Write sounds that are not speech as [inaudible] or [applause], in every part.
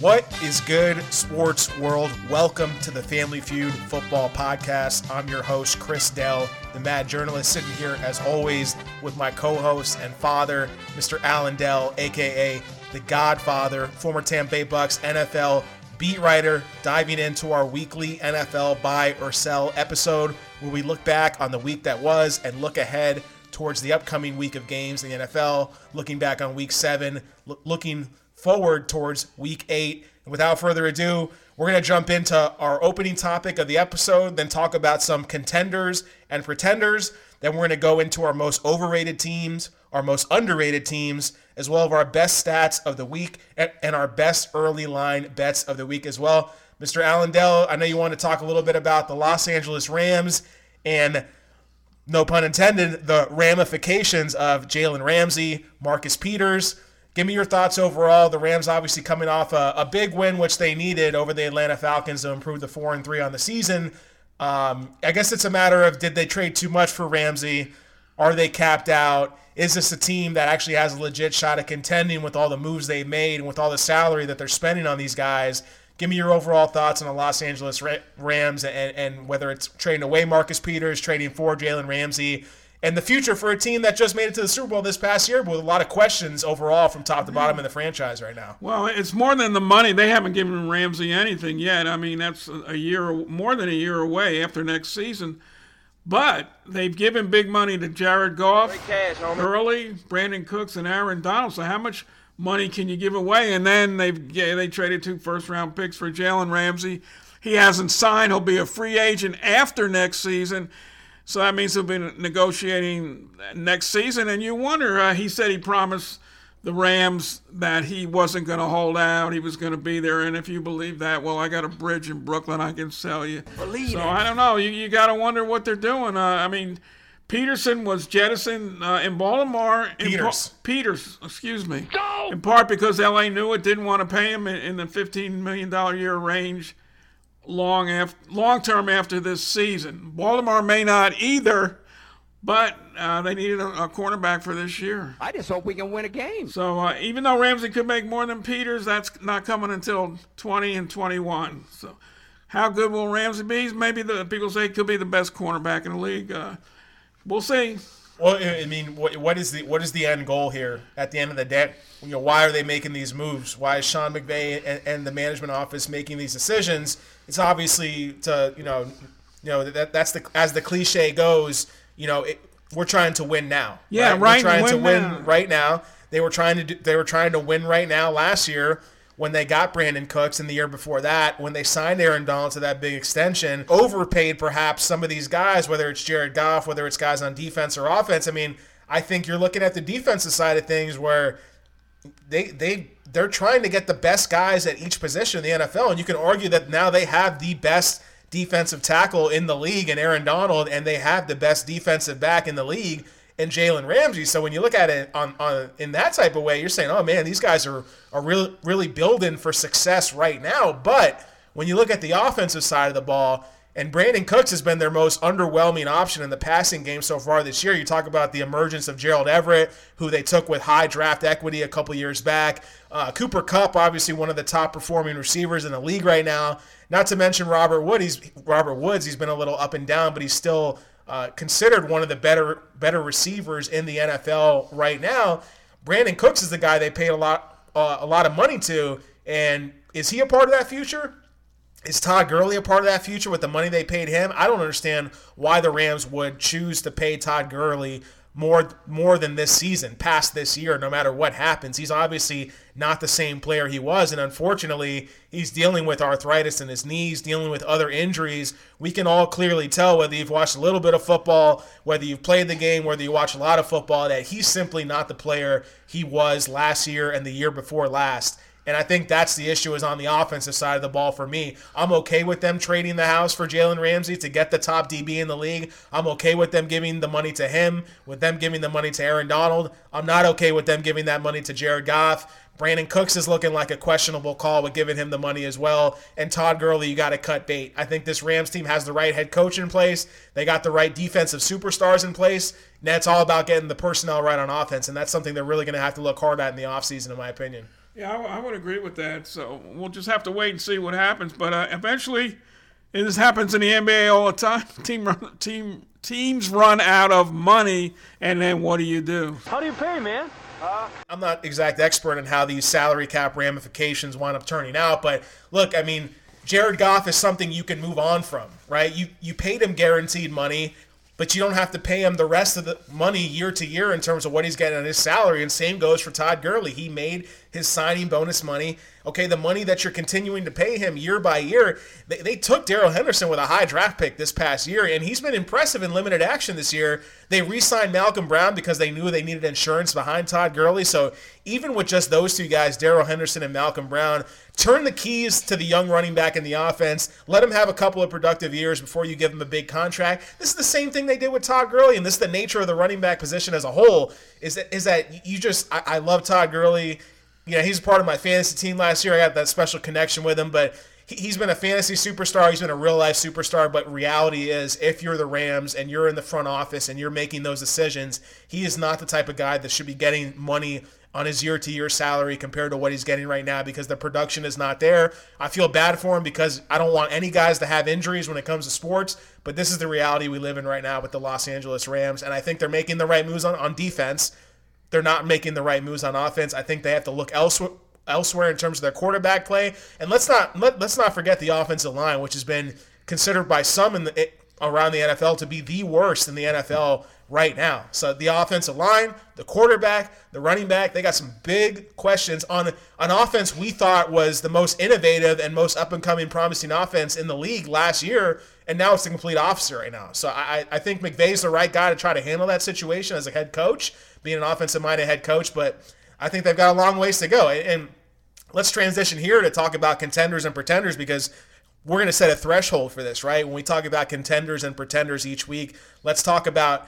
What is good, sports world? Welcome to the Family Feud Football Podcast. I'm your host, Chris Dell, the mad journalist, sitting here as always with my co host and father, Mr. Alan Dell, aka the Godfather, former Tampa Bay Bucs NFL beat writer, diving into our weekly NFL buy or sell episode where we look back on the week that was and look ahead towards the upcoming week of games in the NFL, looking back on week seven, looking forward towards week eight. And without further ado, we're going to jump into our opening topic of the episode, then talk about some contenders and pretenders. Then we're going to go into our most overrated teams, our most underrated teams, as well as our best stats of the week and our best early line bets of the week as well. Mr. Alan Dell, I know you want to talk a little bit about the Los Angeles Rams and no pun intended, the ramifications of Jalen Ramsey, Marcus Peters, Give me your thoughts overall. The Rams obviously coming off a, a, big win, which they needed over the Atlanta Falcons to improve the four and three on the season. Um, I guess it's a matter of did they trade too much for Ramsey? Are they capped out? Is this a team that actually has a legit shot at contending with all the moves they made and with all the salary that they're spending on these guys? Give me your overall thoughts on the Los Angeles Rams and, and whether it's trading away Marcus Peters, trading for Jalen Ramsey, and the future for a team that just made it to the Super Bowl this past year with a lot of questions overall from top to bottom in the franchise right now. Well, it's more than the money. They haven't given Ramsey anything yet. I mean, that's a year, more than a year away after next season. But they've given big money to Jared Goff, cash, Gurley, Brandin Cooks, and Aaron Donald. So how much money can you give away? And then they've yeah, they traded two first round picks for Jalen Ramsey. He hasn't signed. He'll be a free agent after next season. So that means he'll be negotiating next season. And you wonder, uh, he said he promised the Rams that he wasn't going to hold out. He was going to be there. And if you believe that, well, I got a bridge in Brooklyn I can sell you. Believe so it. I don't know. You, you got to wonder what they're doing. Uh, I mean, Peterson was jettisoned uh, in Baltimore. Peters. In Peters, excuse me. No! In part because LA knew it, didn't want to pay him in, in the $15 million year range long after, long term after this season. Baltimore may not either, but uh, they needed a, a, cornerback for this year. I just hope we can win a game. So uh, even though Ramsey could make more than Peters, that's not coming until 20 and 21. So how good will Ramsey be? Maybe the people say he could be the best cornerback in the league. Uh, we'll see. Well, I mean, what, what is the what is the end goal here? At the end of the day, you know, why are they making these moves? Why is Sean McVay and, and the management office making these decisions? It's obviously to you know, you know that that's the as the cliche goes. You know, it, we're trying to win now. Yeah, right. We're trying win to win now. right now. They were trying to do, they were trying to win right now last year when they got Brandin Cooks and the year before that, when they signed Aaron Donald to that big extension, overpaid perhaps some of these guys, whether it's Jared Goff, whether it's guys on defense or offense. I mean, I think you're looking at the defensive side of things where they they they're trying to get the best guys at each position in the NFL, and you can argue that now they have the best defensive tackle in the league and Aaron Donald, and they have the best defensive back in the league and Jalen Ramsey. So when you look at it on, on in that type of way, you're saying, oh man, these guys are are really really building for success right now. But when you look at the offensive side of the ball, and Brandin Cooks has been their most underwhelming option in the passing game so far this year. You talk about the emergence of Gerald Everett, who they took with high draft equity a couple years back. Uh, Cooper Kupp, obviously one of the top performing receivers in the league right now. Not to mention Robert Wood. He's Robert Woods. He's been a little up and down, but he's still uh, considered one of the better better receivers in the NFL right now. Brandin Cooks is the guy they paid a lot uh, a lot of money to, and is he a part of that future? Is Todd Gurley a part of that future with the money they paid him? I don't understand why the Rams would choose to pay Todd Gurley more more than this season, past this year, no matter what happens. He's obviously not the same player he was, and unfortunately, he's dealing with arthritis in his knees, dealing with other injuries. We can all clearly tell whether you've watched a little bit of football, whether you've played the game, whether you watch a lot of football, that he's simply not the player he was last year and the year before last. And I think that's the issue is on the offensive side of the ball for me. I'm okay with them trading the house for Jalen Ramsey to get the top DB in the league. I'm okay with them giving the money to him, with them giving the money to Aaron Donald. I'm not okay with them giving that money to Jared Goff. Brandin Cooks is looking like a questionable call with giving him the money as well. And Todd Gurley, you got to cut bait. I think this Rams team has the right head coach in place. They got the right defensive superstars in place. And that's all about getting the personnel right on offense. And that's something they're really going to have to look hard at in the offseason, in my opinion. Yeah, I, I would agree with that. So we'll just have to wait and see what happens. But uh, eventually, and this happens in the NBA all the time. [laughs] Team run, team teams run out of money, and then what do you do? How do you pay, man? Uh, I'm not exact expert in how these salary cap ramifications wind up turning out, but look, I mean, Jared Goff is something you can move on from, right? You you paid him guaranteed money but you don't have to pay him the rest of the money year to year in terms of what he's getting on his salary. And same goes for Todd Gurley. He made his signing bonus money. Okay, the money that you're continuing to pay him year by year, they, they took Darrell Henderson with a high draft pick this past year, and he's been impressive in limited action this year. They re signed Malcolm Brown because they knew they needed insurance behind Todd Gurley. So even with just those two guys, Darrell Henderson and Malcolm Brown, turn the keys to the young running back in the offense. Let him have a couple of productive years before you give him a big contract. This is the same thing they did with Todd Gurley, and this is the nature of the running back position as a whole. Is that is that you just I, I love Todd Gurley you know, he's part of my fantasy team last year. I got that special connection with him, but he's been a fantasy superstar. He's been a real life superstar. But reality is, if you're the Rams and you're in the front office and you're making those decisions, he is not the type of guy that should be getting money on his year to year salary compared to what he's getting right now because the production is not there. I feel bad for him because I don't want any guys to have injuries when it comes to sports, but this is the reality we live in right now with the Los Angeles Rams. And I think they're making the right moves on, on defense they're not making the right moves on offense. I think they have to look elsewhere elsewhere in terms of their quarterback play. And let's not let, let's not forget the offensive line, which has been considered by some in the, around the NFL to be the worst in the NFL right now. So the offensive line, the quarterback, the running back, they got some big questions on an offense we thought was the most innovative and most up and coming promising offense in the league last year. And now it's the complete opposite right now. So I, I think McVay's the right guy to try to handle that situation as a head coach being an offensive minded head coach, but I think they've got a long ways to go. And let's transition here to talk about contenders and pretenders because we're going to set a threshold for this, right? When we talk about contenders and pretenders each week, let's talk about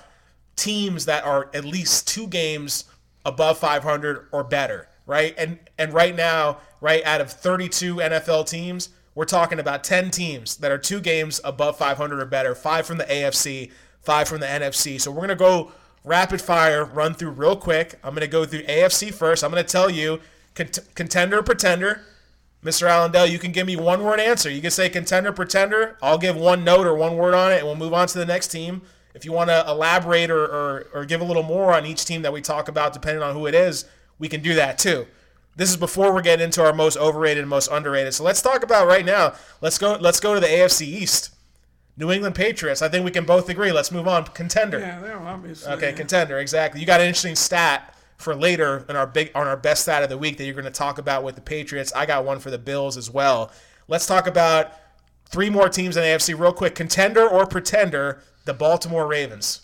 teams that are at least two games above 500 or better, right? And and right now, right out of 32 NFL teams, we're talking about 10 teams that are two games above 500 or better, five from the AFC, five from the NFC. So we're going to go rapid fire run through real quick. I'm going to go through AFC first. I'm going to tell you cont- contender, pretender. Mr. Alan Dell, you can give me one word answer. You can say contender, pretender. I'll give one note or one word on it, and we'll move on to the next team. If you want to elaborate or, or, or give a little more on each team that we talk about, depending on who it is, we can do that too. This is before we're getting into our most overrated and most underrated. So let's talk about right now. Let's go. Let's go to the AFC East. New England Patriots. I think we can both agree. Let's move on. Contender. Yeah, they're obviously. Okay, yeah. contender. Exactly. You got an interesting stat for later in our big on our best stat of the week that you're going to talk about with the Patriots. I got one for the Bills as well. Let's talk about three more teams in the AFC real quick. Contender or pretender? The Baltimore Ravens.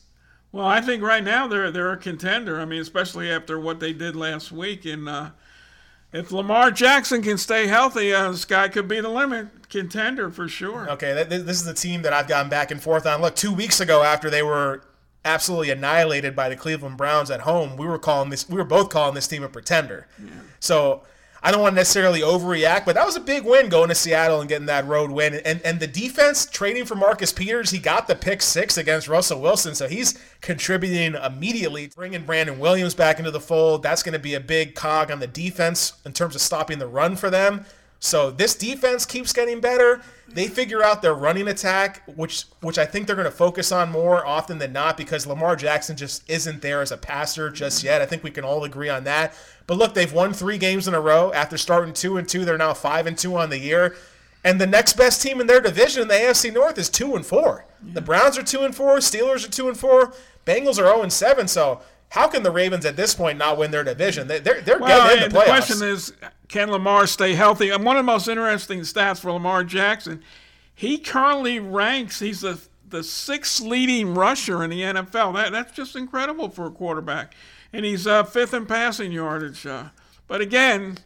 Well, I think right now they're they're a contender. I mean, especially after what they did last week and. Uh, if Lamar Jackson can stay healthy, uh, the sky could be the limit. Contender for sure. Okay, this is the team that I've gone back and forth on. Look, two weeks ago, after they were absolutely annihilated by the Cleveland Browns at home, we were calling this. We were both calling this team a pretender. Yeah. So I don't want to necessarily overreact, but that was a big win going to Seattle and getting that road win. And and the defense trading for Marcus Peters, he got the pick six against Russell Wilson, so he's contributing immediately. Bringing Brandon Williams back into the fold, that's going to be a big cog on the defense in terms of stopping the run for them. So this defense keeps getting better. They figure out their running attack, which which I think they're going to focus on more often than not because Lamar Jackson just isn't there as a passer just yet. I think we can all agree on that. But look, they've won 3 games in a row after starting 2 and 2. They're now 5 and 2 on the year. And the next best team in their division in the AFC North is 2 and 4. The Browns are 2 and 4, Steelers are 2 and 4, Bengals are 0 and 7. So how can the Ravens at this point not win their division? They, are they're well, getting in the playoffs. The question is, can Lamar stay healthy? And one of the most interesting stats for Lamar Jackson, he currently ranks. He's the the sixth leading rusher in the NFL. That that's just incredible for a quarterback. And he's uh, fifth in passing yardage. Uh, but again,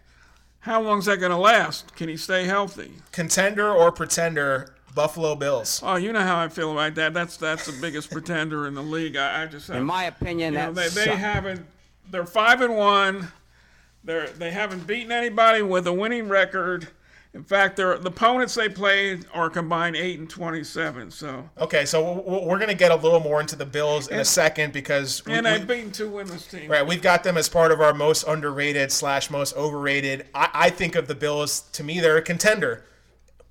how long is that going to last? Can he stay healthy? Contender or pretender? Buffalo Bills. Oh, you know how I feel about that. That's that's the biggest [laughs] pretender in the league. I, I just have, in my opinion, know, they, they haven't. They're five and one. They're they haven't beaten anybody with a winning record, In fact, the opponents they played are combined eight and twenty-seven. So okay, so we're going to get a little more into the Bills in and, a second because and we, they've beaten two winless teams. Right, we've got them as part of our most underrated slash most overrated. I, I think of the Bills. To me, they're a contender.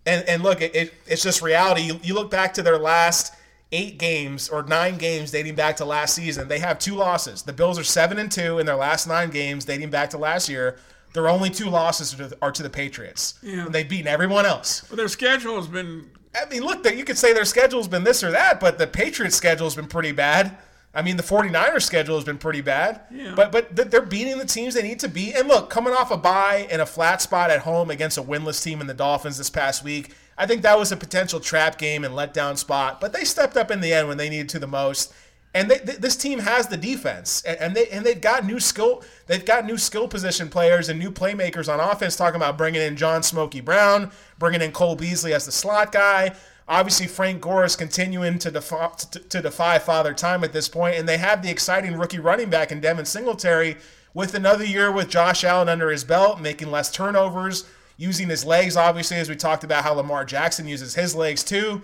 And and look, it, it it's just reality. You, you look back to their last eight games or nine games dating back to last season. They have two losses. The Bills are seven and two in their last nine games dating back to last year. Their only two losses are to the Patriots. Yeah. And they've beaten everyone else. Well, their schedule has been. I mean, look, you could say their schedule's been this or that, but the Patriots' schedule's been pretty bad. I mean, the 49ers schedule has been pretty bad. Yeah. But but they're beating the teams they need to beat. And look, coming off a bye in a flat spot at home against a winless team in the Dolphins this past week, I think that was a potential trap game and letdown spot. But they stepped up in the end when they needed to the most. And they, this team has the defense, and they and they've got new skill. They've got new skill position players and new playmakers on offense. Talking about bringing in John Smokey Brown, bringing in Cole Beasley as the slot guy. Obviously, Frank Gore is continuing to defy, to, to defy father time at this point, and they have the exciting rookie running back in Devin Singletary with another year with Josh Allen under his belt, making less turnovers, using his legs. Obviously, as we talked about how Lamar Jackson uses his legs too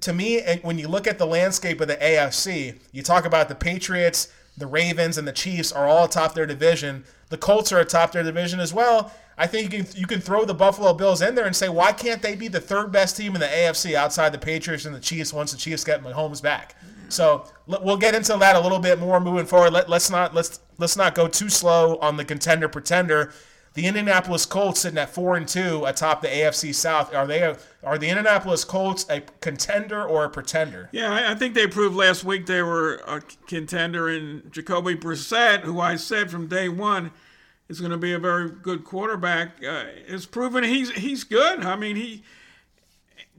to me, eh, when you look at the landscape of the AFC, you talk about the Patriots, the Ravens, and the Chiefs are all atop their division. The Colts are atop their division as well. I think you can you can throw the Buffalo Bills in there and say why can't they be the third best team in the AFC outside the Patriots and the Chiefs once the Chiefs get Mahomes back. So we'll get into that a little bit more moving forward. Let, let's not let's let's not go too slow on the contender pretender. The Indianapolis Colts sitting at four and two atop the AFC South. Are they a, are the Indianapolis Colts a contender or a pretender? Yeah, I, I think they proved last week they were a contender. And Jacoby Brissett, who I said from day one is going to be a very good quarterback, uh, is proven he's he's good. I mean, he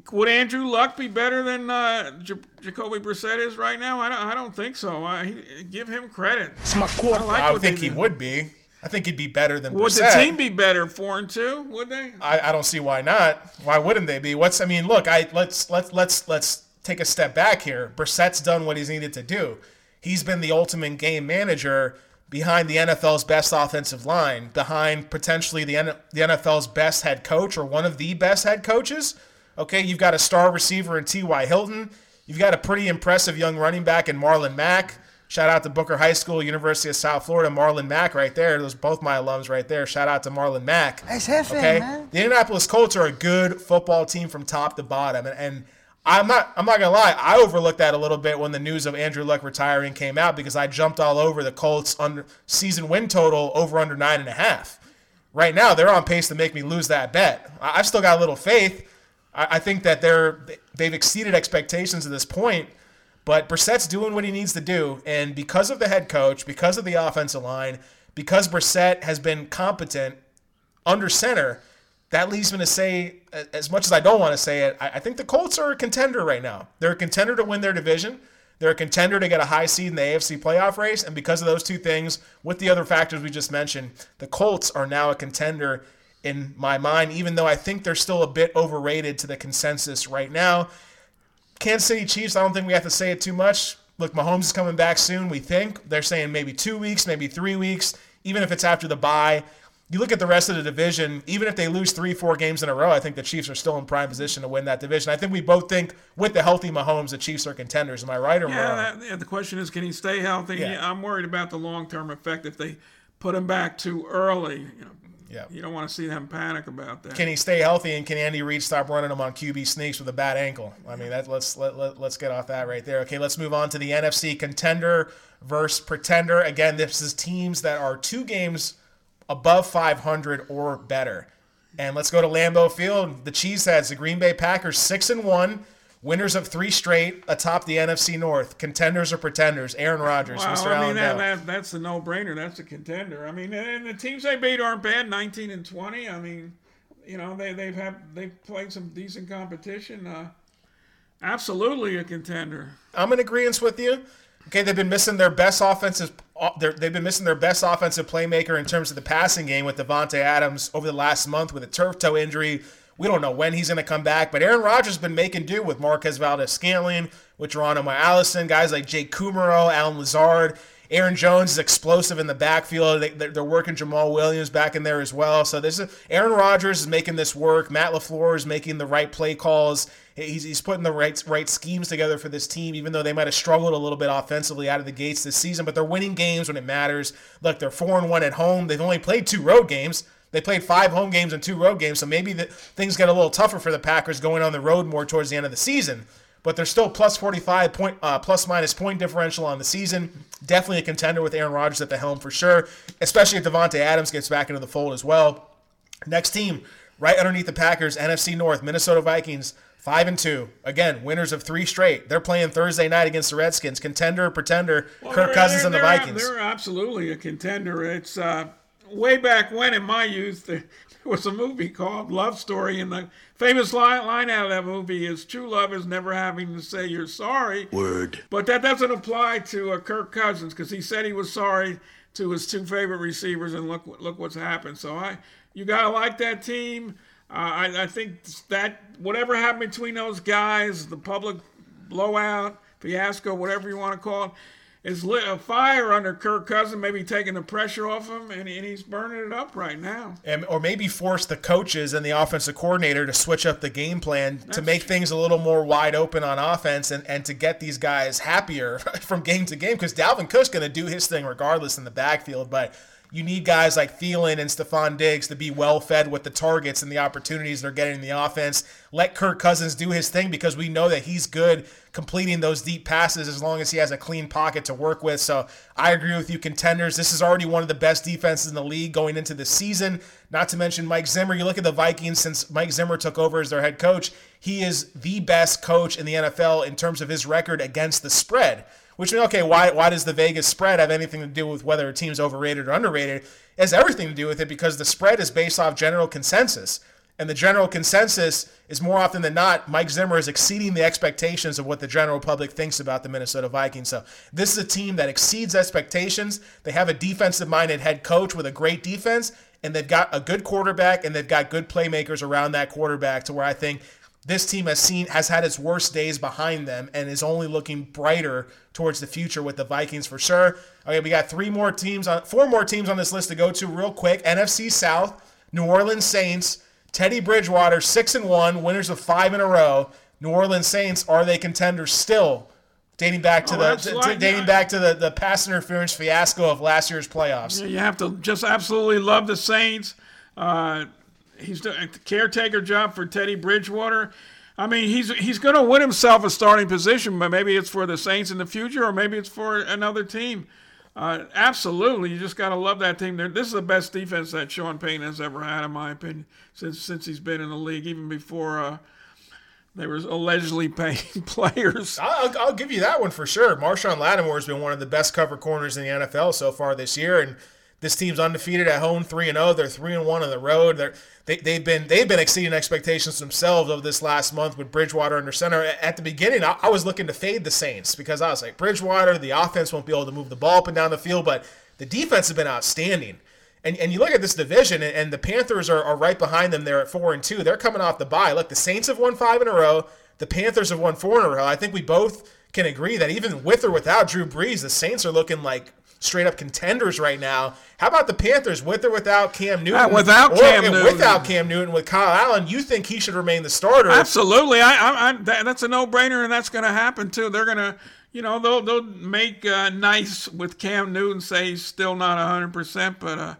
would Andrew Luck be better than uh, J- Jacoby Brissett is right now? I don't, I don't think so. I give him credit. It's my quarterback. I, like I think he would be. I think he'd be better than. Would Brissett. the team be better four and two? Would they? I, I don't see why not. Why wouldn't they be? What's I mean? Look, I let's let's let's let's take a step back here. Brissett's done what he's needed to do. He's been the ultimate game manager behind the NFL's best offensive line, behind potentially the N- the NFL's best head coach or one of the best head coaches. Okay, you've got a star receiver in T.Y. Hilton. You've got a pretty impressive young running back in Marlon Mack. Shout out to Booker High School, University of South Florida, Marlon Mack right there. Those both my alums right there. Shout out to Marlon Mack. okay, man. The Indianapolis Colts are a good football team from top to bottom, and, and I'm not I'm not gonna lie, I overlooked that a little bit when the news of Andrew Luck retiring came out because I jumped all over the Colts under season win total over under nine and a half. Right now, they're on pace to make me lose that bet. I've still got a little faith. I, I think that they're they've exceeded expectations at this point. But Brissett's doing what he needs to do, and because of the head coach, because of the offensive line, because Brissett has been competent under center, that leads me to say, as much as I don't want to say it, I think the Colts are a contender right now. They're a contender to win their division. They're a contender to get a high seed in the AFC playoff race. And because of those two things, with the other factors we just mentioned, the Colts are now a contender in my mind, even though I think they're still a bit overrated to the consensus right now. Kansas City Chiefs, I don't think we have to say it too much. Look, Mahomes is coming back soon, we think. They're saying maybe two weeks, maybe three weeks, even if it's after the bye. You look at the rest of the division, even if they lose three, four games in a row, I think the Chiefs are still in prime position to win that division. I think we both think with the healthy Mahomes, the Chiefs are contenders. Am I right or yeah, wrong? Yeah, the question is, can he stay healthy? Yeah. I'm worried about the long term effect if they put him back too early. You know, yeah. You don't want to see them panic about that. Can he stay healthy and can Andy Reid stop running him on QB sneaks with a bad ankle? I mean, that let's let, let, let's get off that right there. Okay, let's move on to the NFC contender versus pretender. Again, this is teams that are two games above 500 or better. And let's go to Lambeau Field. The Cheeseheads, the Green Bay Packers, 6 and 1 Winners of three straight atop the NFC North. Contenders or pretenders? Aaron Rodgers, well, Mr. I mean, that, that, that's a no-brainer. That's a contender. I mean, and the teams they beat aren't bad, 19 and 20. I mean, you know, they, they've had they've played some decent competition. Uh, absolutely a contender. I'm in agreement with you. Okay, they've been missing their best offensive. Uh, they've been missing their best offensive playmaker in terms of the passing game with Davante Adams over the last month with a turf toe injury. We don't know when he's going to come back, but Aaron Rodgers has been making do with Marquez Valdes Scantling, with Geronimo Allison, guys like Jake Kumerow, Allen Lazard. Aaron Jones is explosive in the backfield. They, are working Jamaal Williams back in there as well. So this is Aaron Rodgers is making this work. Matt LaFleur is making the right play calls. He's, he's putting the right right schemes together for this team, even though they might have struggled a little bit offensively out of the gates this season. But they're winning games when it matters. Look, they're four and one at home. They've only played two road games. They played five home games and two road games, so maybe the, things get a little tougher for the Packers going on the road more towards the end of the season but they're still plus 45 point uh, plus minus point differential on the season. Definitely a contender with Aaron Rodgers at the helm for sure, especially if Davante Adams gets back into the fold as well. Next team, right underneath the Packers, NFC North, Minnesota Vikings, five and two. Again, winners of three straight. They're playing Thursday night against the Redskins. Contender, pretender, well, Kirk Cousins and the Vikings. They're absolutely a contender. It's uh, way back when in my youth there was a movie called Love Story, and the famous line, line out of that movie is "True love is never having to say you're sorry." Word. But that doesn't apply to uh, Kirk Cousins because he said he was sorry to his two favorite receivers, and look look what's happened. So I, you gotta like that team. Uh, I, I think that whatever happened between those guys, the public blowout, fiasco, whatever you want to call it is lit a fire under Kirk Cousins, maybe taking the pressure off him, and, and he's burning it up right now. And, or maybe force the coaches and the offensive coordinator to switch up the game plan That's to make true. things a little more wide open on offense and, and to get these guys happier [laughs] from game to game because Dalvin Cook's going to do his thing regardless in the backfield, but – you need guys like Thielen and Stefon Diggs to be well fed with the targets and the opportunities they're getting in the offense. Let Kirk Cousins do his thing because we know that he's good completing those deep passes as long as he has a clean pocket to work with. So I agree with you, contenders. This is already one of the best defenses in the league going into the season. Not to mention Mike Zimmer. You look at the Vikings since Mike Zimmer took over as their head coach, he is the best coach in the NFL in terms of his record against the spread. Which okay, why why does the Vegas spread have anything to do with whether a team's overrated or underrated? It has everything to do with it because the spread is based off general consensus. And the general consensus is more often than not, Mike Zimmer is exceeding the expectations of what the general public thinks about the Minnesota Vikings. So this is a team that exceeds expectations. They have a defensive minded head coach with a great defense, and they've got a good quarterback, and they've got good playmakers around that quarterback to where I think this team has seen has had its worst days behind them and is only looking brighter towards the future with the Vikings for sure. Okay, we got three more teams on four more teams on this list to go to real quick. NFC South, New Orleans Saints, Teddy Bridgewater, six and one, winners of five in a row. New Orleans Saints are they contenders still? Dating back to oh, the like, dating back to the, the pass interference fiasco of last year's playoffs. Yeah, you have to just absolutely love the Saints. Uh, he's doing a caretaker job for Teddy Bridgewater. I mean, he's he's going to win himself a starting position, but maybe it's for the Saints in the future, or maybe it's for another team. Uh, absolutely, you just got to love that team. This is the best defense that Sean Payton has ever had, in my opinion, since since he's been in the league, even before uh, they were allegedly [laughs] paying players. I'll, I'll give you that one for sure. Marshon Lattimore has been one of the best cover corners in the NFL so far this year, and this team's undefeated at home, three and zero. Oh. They're three and one on the road. They're they, they've been they've been exceeding expectations themselves over this last month with Bridgewater under center. At the beginning, I, I was looking to fade the Saints because I was like Bridgewater, the offense won't be able to move the ball up and down the field, but the defense has been outstanding. And, and you look at this division, and, and the Panthers are, are right behind them. They're at four and two. They're coming off the bye. Look, the Saints have won five in a row. The Panthers have won four in a row. I think we both can agree that even with or without Drew Brees, the Saints are looking like straight up contenders right now. How about the Panthers with or without Cam Newton? Uh, without or, Cam Newton. Without Cam Newton, with Kyle Allen, you think he should remain the starter? Absolutely. I, I, I that, that's a no brainer, and that's going to happen too. They're going to. You know, they'll, they'll make uh, nice with Cam Newton, say he's still not 100%, but uh,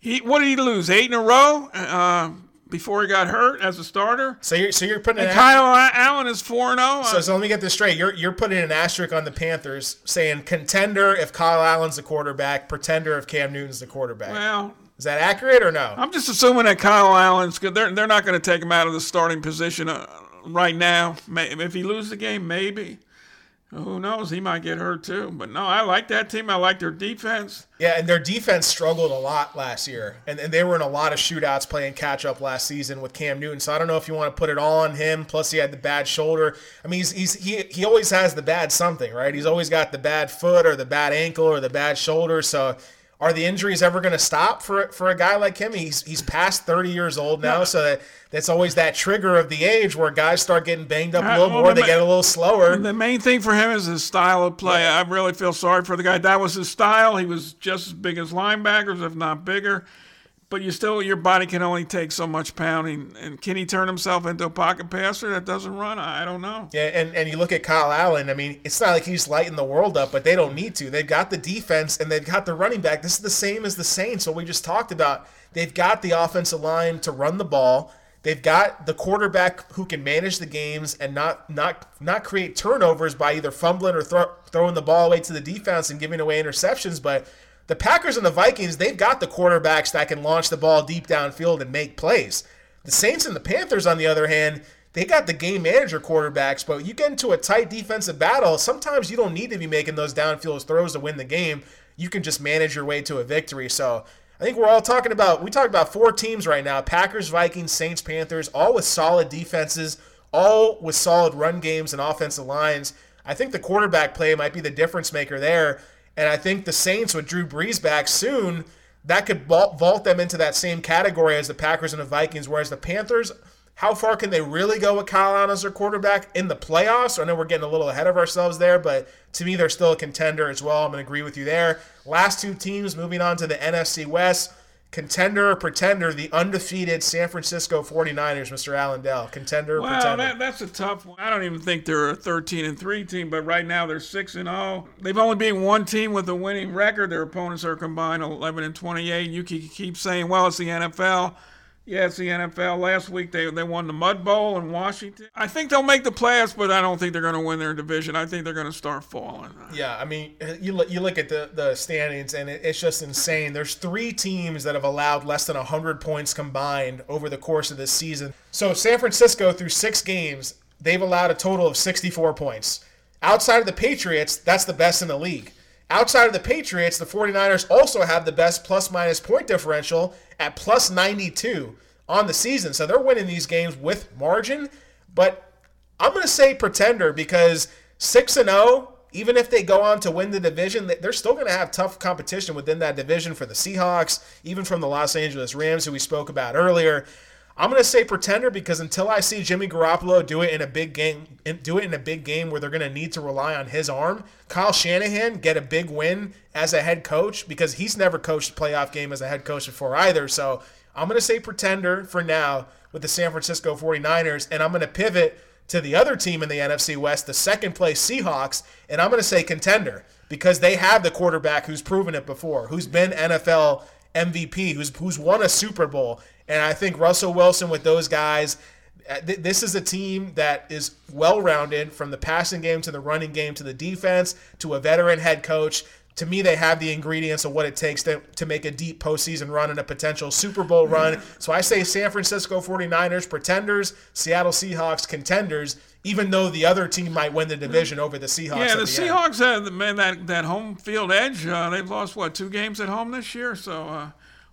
he what did he lose? Eight in a row? Uh, before he got hurt as a starter. So you're so you're putting and Kyle Allen is four and zero. Oh. So so let me get this straight. You're you're putting an asterisk on the Panthers, saying contender if Kyle Allen's the quarterback, pretender if Cam Newton's the quarterback. Well. Is that accurate or no? I'm just assuming that Kyle Allen's good. They're, they're not going to take him out of the starting position uh, right now. If he loses the game, maybe. Who knows? He might get hurt too. But no, I like that team. I like their defense. Yeah, and their defense struggled a lot last year. And, and they were in a lot of shootouts playing catch up last season with Cam Newton. So I don't know if you want to put it all on him. Plus, he had the bad shoulder. I mean, he's, he's he, he always has the bad something, right? He's always got the bad foot or the bad ankle or the bad shoulder. So are the injuries ever going to stop for for a guy like him? He's he's past 30 years old now, no. so that, that's always that trigger of the age where guys start getting banged up a uh, little well, more, the they ma- get a little slower. The main thing for him is his style of play. Yeah. I really feel sorry for the guy. That was his style. He was just as big as linebackers, if not bigger but you still your body can only take so much pounding. And can he turn himself into a pocket passer that doesn't run? I don't know. Yeah, and, and you look at Kyle Allen. I mean, it's not like he's lighting the world up, but they don't need to. They've got the defense and they've got the running back. This is the same as the Saints. What we just talked about. They've got the offensive line to run the ball. They've got the quarterback who can manage the games and not not not create turnovers by either fumbling or throw, throwing the ball away to the defense and giving away interceptions, but the Packers and the Vikings, they've got the quarterbacks that can launch the ball deep downfield and make plays. The Saints and the Panthers, on the other hand, they got the game manager quarterbacks, but you get into a tight defensive battle, sometimes you don't need to be making those downfield throws to win the game. You can just manage your way to a victory. So I think we're all talking about we talk about four teams right now: Packers, Vikings, Saints, Panthers, all with solid defenses, all with solid run games and offensive lines. I think the quarterback play might be the difference maker there. And I think the Saints with Drew Brees back soon, that could vault them into that same category as the Packers and the Vikings. Whereas the Panthers, how far can they really go with Kyle Allen as their quarterback in the playoffs? I know we're getting a little ahead of ourselves there, but to me, they're still a contender as well. I'm going to agree with you there. Last two teams moving on to the NFC West contender or pretender, the undefeated San Francisco 49ers, Mr. Alan Dell. Contender or well, pretender? That, that's a tough one. I don't even think they're a 13 and 3 team, but right now they're 6 and 0. They've only been one team with a winning record. Their opponents are combined 11 and 28. You can keep saying, well, it's the NFL. Yeah, it's the NFL. Last week they, they won the Mud Bowl in Washington. I think they'll make the playoffs, but I don't think they're going to win their division. I think they're going to start falling. Yeah, I mean, you look, you look at the, the standings, and it, it's just insane. There's three teams that have allowed less than 100 points combined over the course of this season. So San Francisco, through six games, they've allowed a total of 64 points. Outside of the Patriots, that's the best in the league. Outside of the Patriots, the 49ers also have the best plus minus point differential at plus 92 on the season. So they're winning these games with margin. But I'm going to say pretender because 6 and 0, even if they go on to win the division, they're still going to have tough competition within that division for the Seahawks, even from the Los Angeles Rams, who we spoke about earlier. I'm to say pretender because until I see Jimmy Garoppolo do it in a big game, do it in a big game where they're to need to rely on his arm, Kyle Shanahan get a big win as a head coach because he's never coached a playoff game as a head coach before either. So I'm to say pretender for now with the San Francisco 49ers, and I'm to pivot to the other team in the NFC West, the second place Seahawks, and I'm to say contender because they have the quarterback who's proven it before, who's been NFL MVP, who's who's won a Super Bowl, and I think Russell Wilson with those guys, uh, this is a team that is well rounded from the passing game to the running game to the defense to a veteran head coach. To me, they have the ingredients of what it takes to, to make a deep postseason run and a potential Super Bowl run. So I say San Francisco 49ers, pretenders, Seattle Seahawks, contenders, even though the other team might win the division over the Seahawks. Yeah, the, the Seahawks have man that, that home field edge. Uh, they've lost, what, two games at home this year? So. Uh,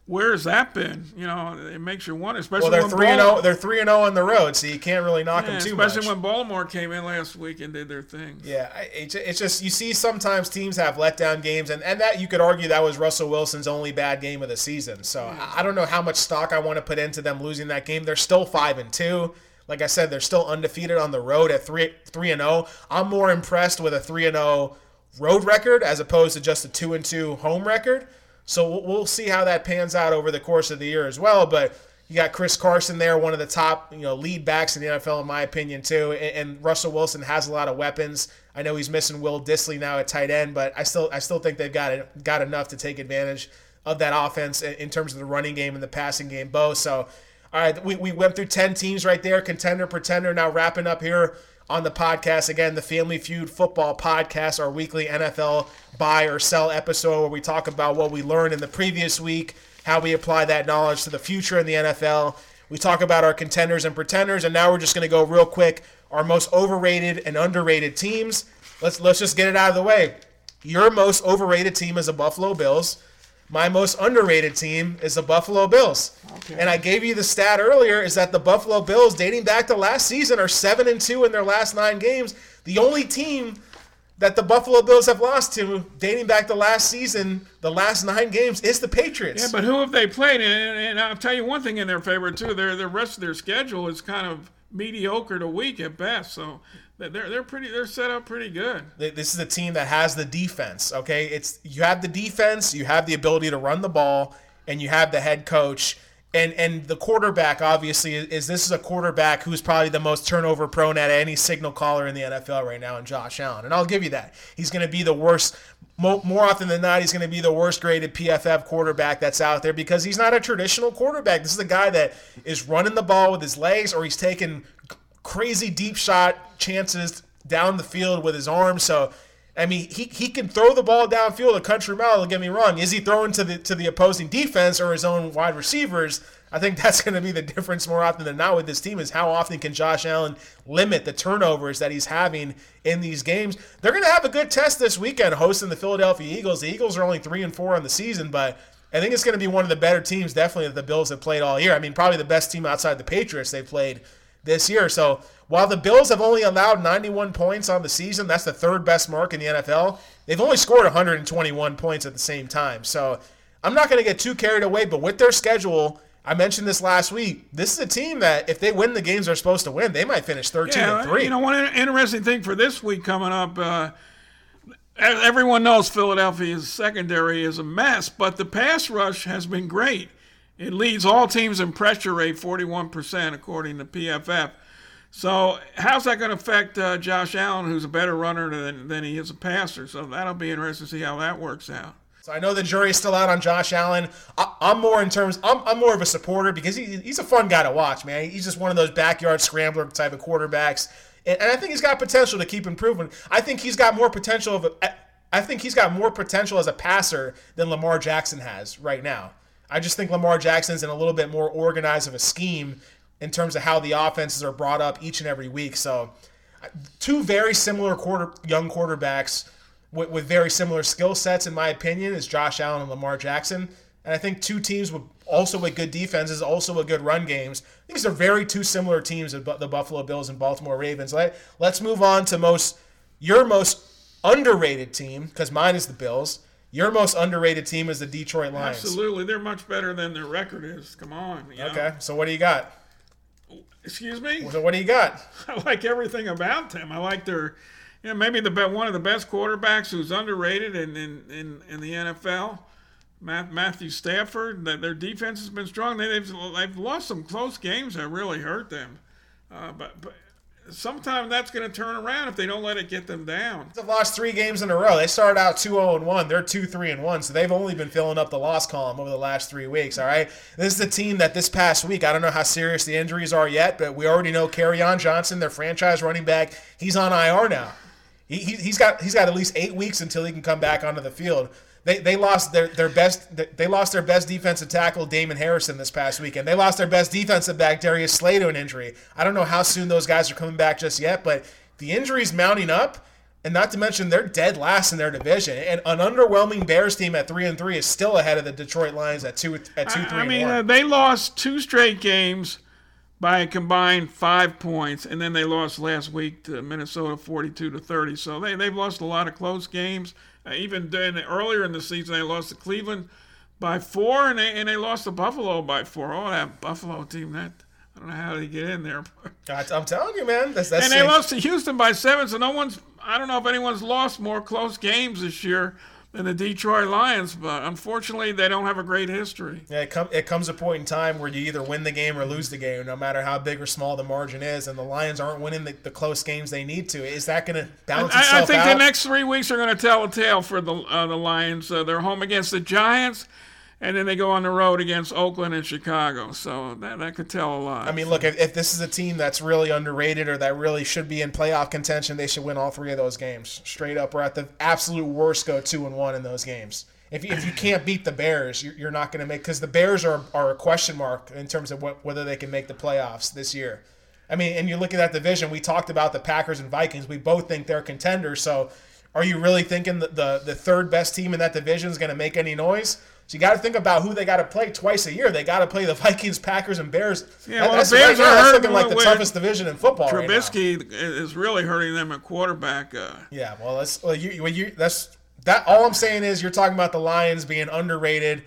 where's that been? You know, it makes you wonder. Especially well, they're three and zero. Oh, they're three and zero on the road, so you can't really knock yeah, them too especially much. Especially when Baltimore came in last week and did their thing. Yeah, it's just you see sometimes teams have letdown games, and and that you could argue that was Russell Wilson's only bad game of the season. So yeah. I don't know how much stock I want to put into them losing that game. They're still five and two. Like I said, they're still undefeated on the road at three three and zero. Oh. I'm more impressed with a three and zero road record as opposed to just a two and two home record. So we'll see how that pans out over the course of the year as well. But you got Chris Carson there, one of the top you know lead backs in the NFL in my opinion too. And, and Russell Wilson has a lot of weapons. I know he's missing Will Dissly now at tight end, but I still I still think they've got got enough to take advantage of that offense in terms of the running game and the passing game both. So all right, we, we went through 10 teams right there, contender, pretender. Now wrapping up here on the podcast. Again, the Family Feud Football Podcast, our weekly NFL buy or sell episode where we talk about what we learned in the previous week, how we apply that knowledge to the future in the NFL. We talk about our contenders and pretenders, and now we're just going to go real quick our most overrated and underrated teams. Let's let's just get it out of the way. Your most overrated team is the Buffalo Bills. My most underrated team is the Buffalo Bills. Okay. And I gave you the stat earlier is that the Buffalo Bills, dating back to last season, are seven and two in their last nine games. The only team that the Buffalo Bills have lost to, dating back to last season, the last nine games, is the Patriots. Yeah, but who have they played? And, and I'll tell you one thing in their favor too. Their the rest of their schedule is kind of mediocre to weak at best. So they're they're pretty they're set up pretty good. This is a team that has the defense. Okay, it's you have the defense, you have the ability to run the ball, and you have the head coach and and the quarterback obviously is this is a quarterback who's probably the most turnover prone at any signal caller in the NFL right now, in Josh Allen. And I'll give you that. He's going to be the worst. More often than not, he's going to be the worst graded PFF quarterback that's out there because he's not a traditional quarterback. This is a guy that is running the ball with his legs or he's taking crazy deep shot chances down the field with his arms. So I mean, he, he can throw the ball downfield a country mile. Don't get me wrong. Is he throwing to the to the opposing defense or his own wide receivers? I think [laughs] that's going to be the difference more often than not with this team is how often can Josh Allen limit the turnovers that he's having in these games. They're going to have a good test this weekend hosting the Philadelphia Eagles. The Eagles are only three and four on the season, but I think it's going to be one of the better teams, definitely that the Bills have played all year. I mean, probably the best team outside the Patriots they've played this year. So while the Bills have only allowed 91 points on the season, that's the third best mark in the NFL. They've only scored 121 points at the same time. So I'm not going to get too carried away, but with their schedule, I mentioned this last week. This is a team that if they win the games they're supposed to win, they might finish 13 yeah, and 3. You know, one interesting thing for this week coming up, uh, everyone knows Philadelphia's secondary is a mess, but the pass rush has been great. It leads all teams in pressure rate 41%, according to PFF. So how's that going to affect uh, Josh Allen, who's a better runner than, than he is a passer? So that'll be interesting to see how that works out. So I know the jury's still out on Josh Allen. I, am more in terms. I'm, I'm, more of a supporter because he, he's a fun guy to watch, man. He's just one of those backyard scrambler type of quarterbacks, and, and I think he's got potential to keep improving. I think he's got more potential of. A, I think he's got more potential as a passer than Lamar Jackson has right now. I just think Lamar Jackson's in a little bit more organized of a scheme in terms of how the offenses are brought up each and every week. So, two very similar quarter young quarterbacks with, with very similar skill sets, in my opinion, is Josh Allen and Lamar Jackson. And I think two teams with also with good defenses, also with good run games. These are very two similar teams, the Buffalo Bills and Baltimore Ravens. Let, let's move on to most your most underrated team because mine is the Bills. Your most underrated team is the Detroit Lions. Absolutely, they're much better than their record is. Come on. okay, know? so what do you got? Excuse me. So what do you got? [laughs] I like everything about them. I like their, you know, maybe the one of the best quarterbacks who's underrated in in, in, in the NFL. Matthew Stafford. Their defense has been strong. They, have they've lost some close games that really hurt them. Uh, but, but sometime that's going to turn around if they don't let it get them down. They've lost three games in a row. They started out 2 0 1. They're 2 3 and 1. So they've only been filling up the loss column over the last three weeks. All right. This is the team that this past week, I don't know how serious the injuries are yet, but we already know Kerryon Johnson, their franchise running back, he's on IR now. He, he, he's got he's got at least eight weeks until he can come back onto the field. They, they lost their, their best they lost their best defensive tackle Damon Harrison this past weekend. They lost their best defensive back Darius Slay to an injury. I don't know how soon those guys are coming back just yet, but the injuries mounting up, and not to mention they're dead last in their division. And an underwhelming Bears team at three and three is still ahead of the Detroit Lions at two at two three. I mean, uh, they lost two straight games by a combined five points, and then they lost last week to Minnesota, forty-two to thirty. So they they've lost a lot of close games. Uh, even then, earlier in the season, they lost to Cleveland by four, and they and they lost to Buffalo by four. Oh, that Buffalo team! That I don't know how they get in there. [laughs] I'm telling you, man. That's, that's and they safe. lost to Houston by seven. So no one's. I don't know if anyone's lost more close games this year than the Detroit Lions, but unfortunately, they don't have a great history. Yeah, it, com- it comes a point in time where you either win the game or lose the game, no matter how big or small the margin is, and the Lions aren't winning the, the close games they need to. Is that going to balance I, itself I think out? the next three weeks are going to tell a tale for the uh, the Lions. Uh, they're home against the Giants and then they go on the road against Oakland and Chicago. So that, that could tell a lot. I mean, look, if, if this is a team that's really underrated or that really should be in playoff contention, they should win all three of those games straight up. Or at the absolute worst, go two and one in those games. If you, if you can't beat the Bears, you're, you're not going to make because the Bears are, are a question mark in terms of what, whether they can make the playoffs this year. I mean, and you look at that division. We talked about the Packers and Vikings. We both think they're contenders. So are you really thinking that the the third best team in that division is going to make any noise? So you got to think about who they got to play twice a year. They got to play the [laughs] Vikings, Packers, and Bears. Yeah, well, that's, the Bears right are that's looking like the toughest division in football. Trubisky right is really hurting them at quarterback. Uh, yeah, well, that's well, you, well, you that's that. All I'm saying is you're talking about the Lions being underrated.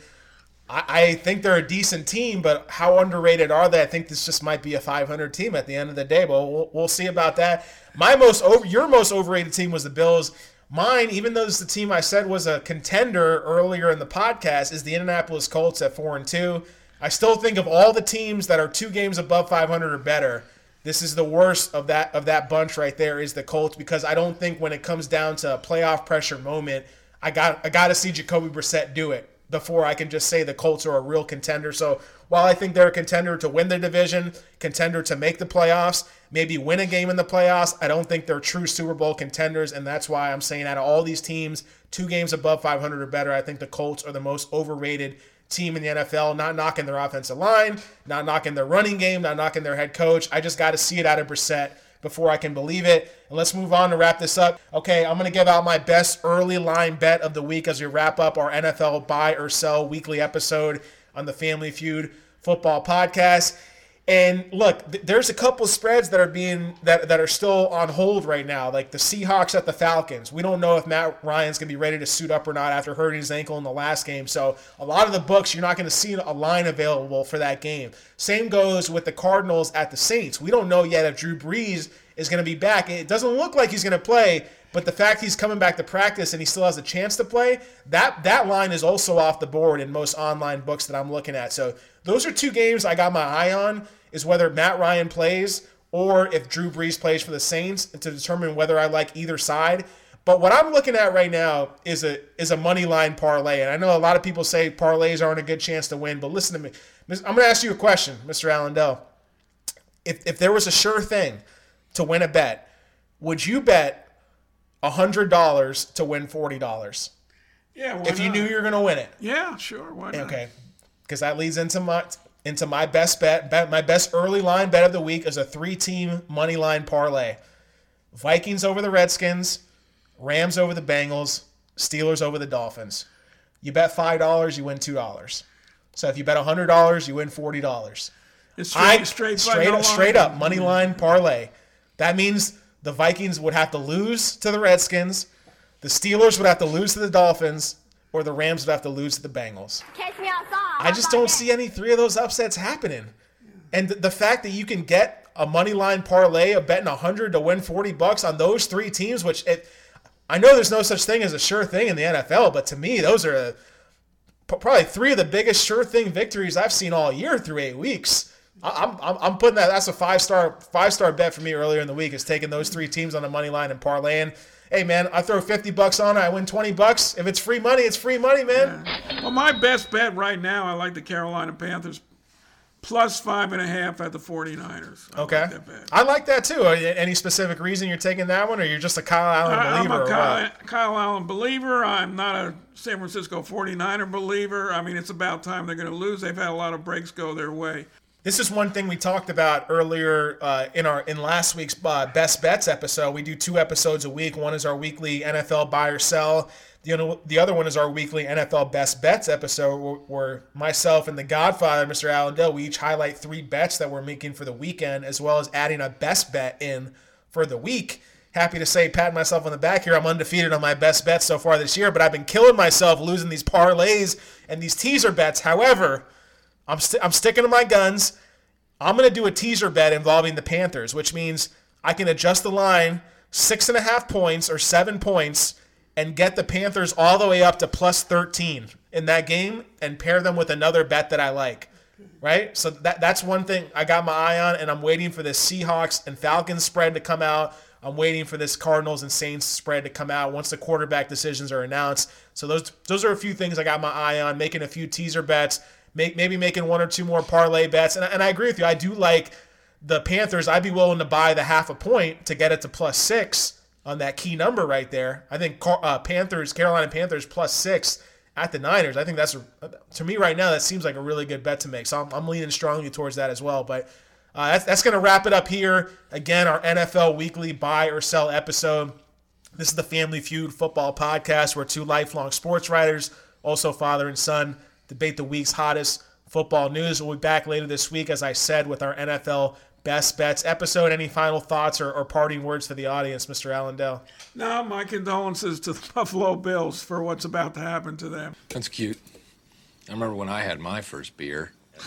I, I think they're a decent team, but how underrated are they? I think this just might be a 500 team at the end of the day. But we'll, we'll see about that. My most over, your most overrated team was the Bills. Mine, even though is the team I said was a contender earlier in the podcast, is the Indianapolis Colts at four and two. I still think of all the teams that are two games above 500 or better. This is the worst of that of that bunch right there is the Colts because I don't think when it comes down to a playoff pressure moment, I got I got to see Jacoby Brissett do it before I can just say the Colts are a real contender. So while I think they're a contender to win the division, contender to make the playoffs, maybe win a game in the playoffs, I don't think they're true Super Bowl contenders. And that's why I'm saying out of all these teams, two games above 500 or better, I think the Colts are the most overrated team in the NFL. Not knocking their offensive line, not knocking their running game, not knocking their head coach. I just got to see it out of Brissett before I can believe it. And let's move on to wrap this up. Okay, I'm going to give out my best early line bet of the week as we wrap up our NFL buy or sell weekly episode on the Family Feud football podcast. And look, th- there's a couple spreads that are being that that are still on hold right now, like the Seahawks at the Falcons. We don't know if Matt Ryan's gonna be ready to suit up or not after hurting his ankle in the last game. So a lot of the books, you're not gonna see a line available for that game. Same goes with the Cardinals at the Saints. We don't know yet if Drew Brees is gonna be back. It doesn't look like he's gonna play, but the fact he's coming back to practice and he still has a chance to play, that that line is also off the board in most online books that I'm looking at. So those are two games I got my eye on is whether Matt Ryan plays or if Drew Brees plays for the Saints to determine whether I like either side. But what I'm looking at right now is a is a money line parlay, and I know a lot of people say parlays aren't a good chance to win. But listen to me, I'm going to ask you a question, Mr. Alan Dell. If if there was a sure thing to win a bet, would you bet hundred dollars to win forty dollars? Yeah, if you knew you were going to win it. Yeah, sure. Why not? Okay, because that leads into my into my best bet, bet. My best early line bet of the week is a three-team money line parlay: Vikings over the Redskins, Rams over the Bengals, Steelers over the Dolphins. You bet five dollars, you win two dollars. So if you bet hundred dollars, you win forty dollars. Straight, I, straight, straight, up, straight up money line parlay. That means the Vikings would have to lose to the Redskins, the Steelers would have to lose to the Dolphins, or the Rams would have to lose to the Bengals. Catch me outside. I just don't see any three of those upsets happening. And the fact that you can get a money line parlay of betting 100 to win 40 bucks on those three teams, which it, I know there's no such thing as a sure thing in the NFL, but to me, those are probably three of the biggest sure thing victories I've seen all year through eight weeks. I'm, I'm, I'm putting that. That's a five star five star bet for me earlier in the week. Is taking those three teams on the money line and parlaying hey man, I throw fifty bucks on it, I win twenty bucks. If it's free money, it's free money, man. Yeah. Well, my best bet right now, I like the Carolina Panthers plus five and a half at the 49ers. I okay. Like I like that too. Any specific reason you're taking that one, or you're just a Kyle Allen believer? I'm a Kyle, Kyle, Allen believer. I'm not a San Francisco 49er believer. I mean, it's about time they're going to lose. They've had a lot of breaks go their way. This is one thing we talked about earlier uh, in our in last week's uh, best bets episode. We do two episodes a week. One is our weekly NFL buy or sell. The other, the other one is our weekly NFL best bets episode, where, myself and the Godfather, Mr. Allen Alan Dell, we each highlight three bets that we're making for the weekend, as well as adding a best bet in for the week. Happy to say, patting myself on the back here, I'm undefeated on my best bets so far this year, but I've been killing myself losing these parlays and these teaser bets. However, I'm, st- I'm sticking to my guns. I'm going to do a teaser bet involving the Panthers, which means I can adjust the line six and a half points or seven points and get the Panthers all the way up to plus 13 in that game and pair them with another bet that I like. Right? So that, that's one thing I got my eye on, and I'm waiting for this Seahawks and Falcons spread to come out. I'm waiting for this Cardinals and Saints spread to come out once the quarterback decisions are announced. So those those are a few things I got my eye on, making a few teaser bets make, maybe making one or two more parlay bets. And, and I agree with you. I do like the Panthers. I'd be willing to buy the half a point to get it to plus six on that key number right there. I think uh, Panthers, Carolina Panthers plus six at the Niners. I think that's to me right now that seems like a really good bet to make. So I'm, I'm leaning strongly towards that as well. But uh, that's, that's going to wrap it up here. Again, our NFL weekly buy or sell episode. This is the Family Feud football podcast where two lifelong sports writers, also father and son, debate the week's hottest football news. We'll be back later this week, as I said, with our NFL best bets episode. Any final thoughts or, or parting words to the audience, Mr. Alan Dell? No, my condolences to the [laughs] Buffalo Bills for what's about to happen to them. That's cute. I remember when I had my first beer. [laughs]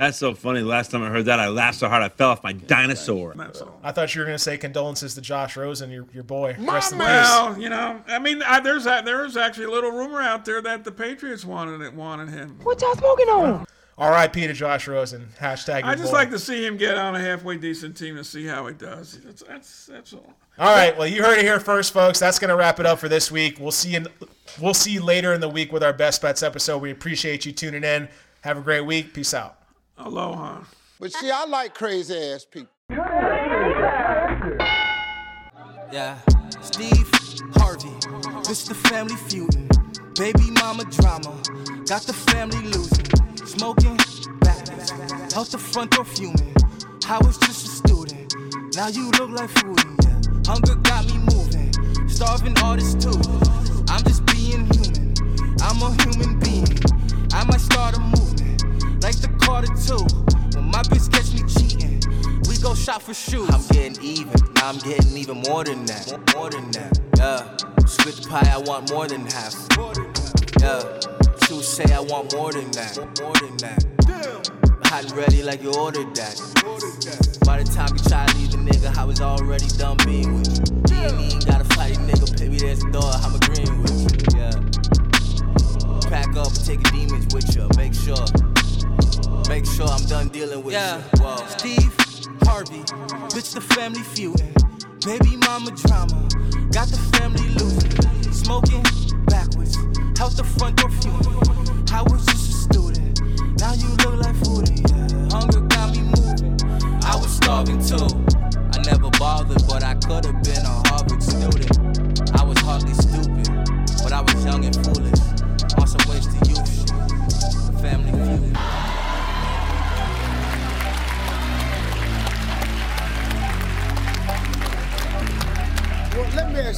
That's so funny. Last time I heard that, I laughed so hard I fell off my dinosaur. I thought you were going to say condolences to Josh Rosen, your, your boy. Rest in peace. Well, you know, I mean, I, there's a, there's actually a little rumor out there that the Patriots wanted it, wanted him. What y'all smoking on? R.I.P. to Josh Rosen. Hashtag. I just boy. like to see him get on a halfway decent team and see how he does. That's that's, that's all. All right. Well, you heard it here first, folks. That's going to wrap it up for this week. We'll see you. We'll see you later in the week with our best bets episode. We appreciate you tuning in. Have a great week. Peace out. Aloha. But see, I like crazy ass people. Yeah, Steve Harvey, this the family feuding. Baby mama drama, got the family losing. Smoking backwards, out the front door fuming. I was just a student, now you look like fooding. Yeah, hunger got me moving, starving artist too. I'm just being human, I'm a human being. I might start a movement, like the Carter 2. When my bitch catch me cheating, we go shop for shoes. I'm getting even, now I'm getting even more than that. More, than that, yeah. Split the pie, I want more than half. Yeah, shoes say I want more than that. More than that. Hot and ready like you ordered that. By the time you try to leave the nigga, I was already done being with. You done dealing with Yeah. you. Whoa. Steve Harvey, bitch, the family feuding. Baby mama drama, got the family losing. Smoking backwards, out the front door fuming. I was just a student, now you look like food. Yeah. Hunger got me moving, I was starving too. I never bothered, but I could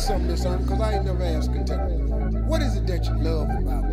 something this something, because I ain't never asked Kentucky. What is it that you love about me?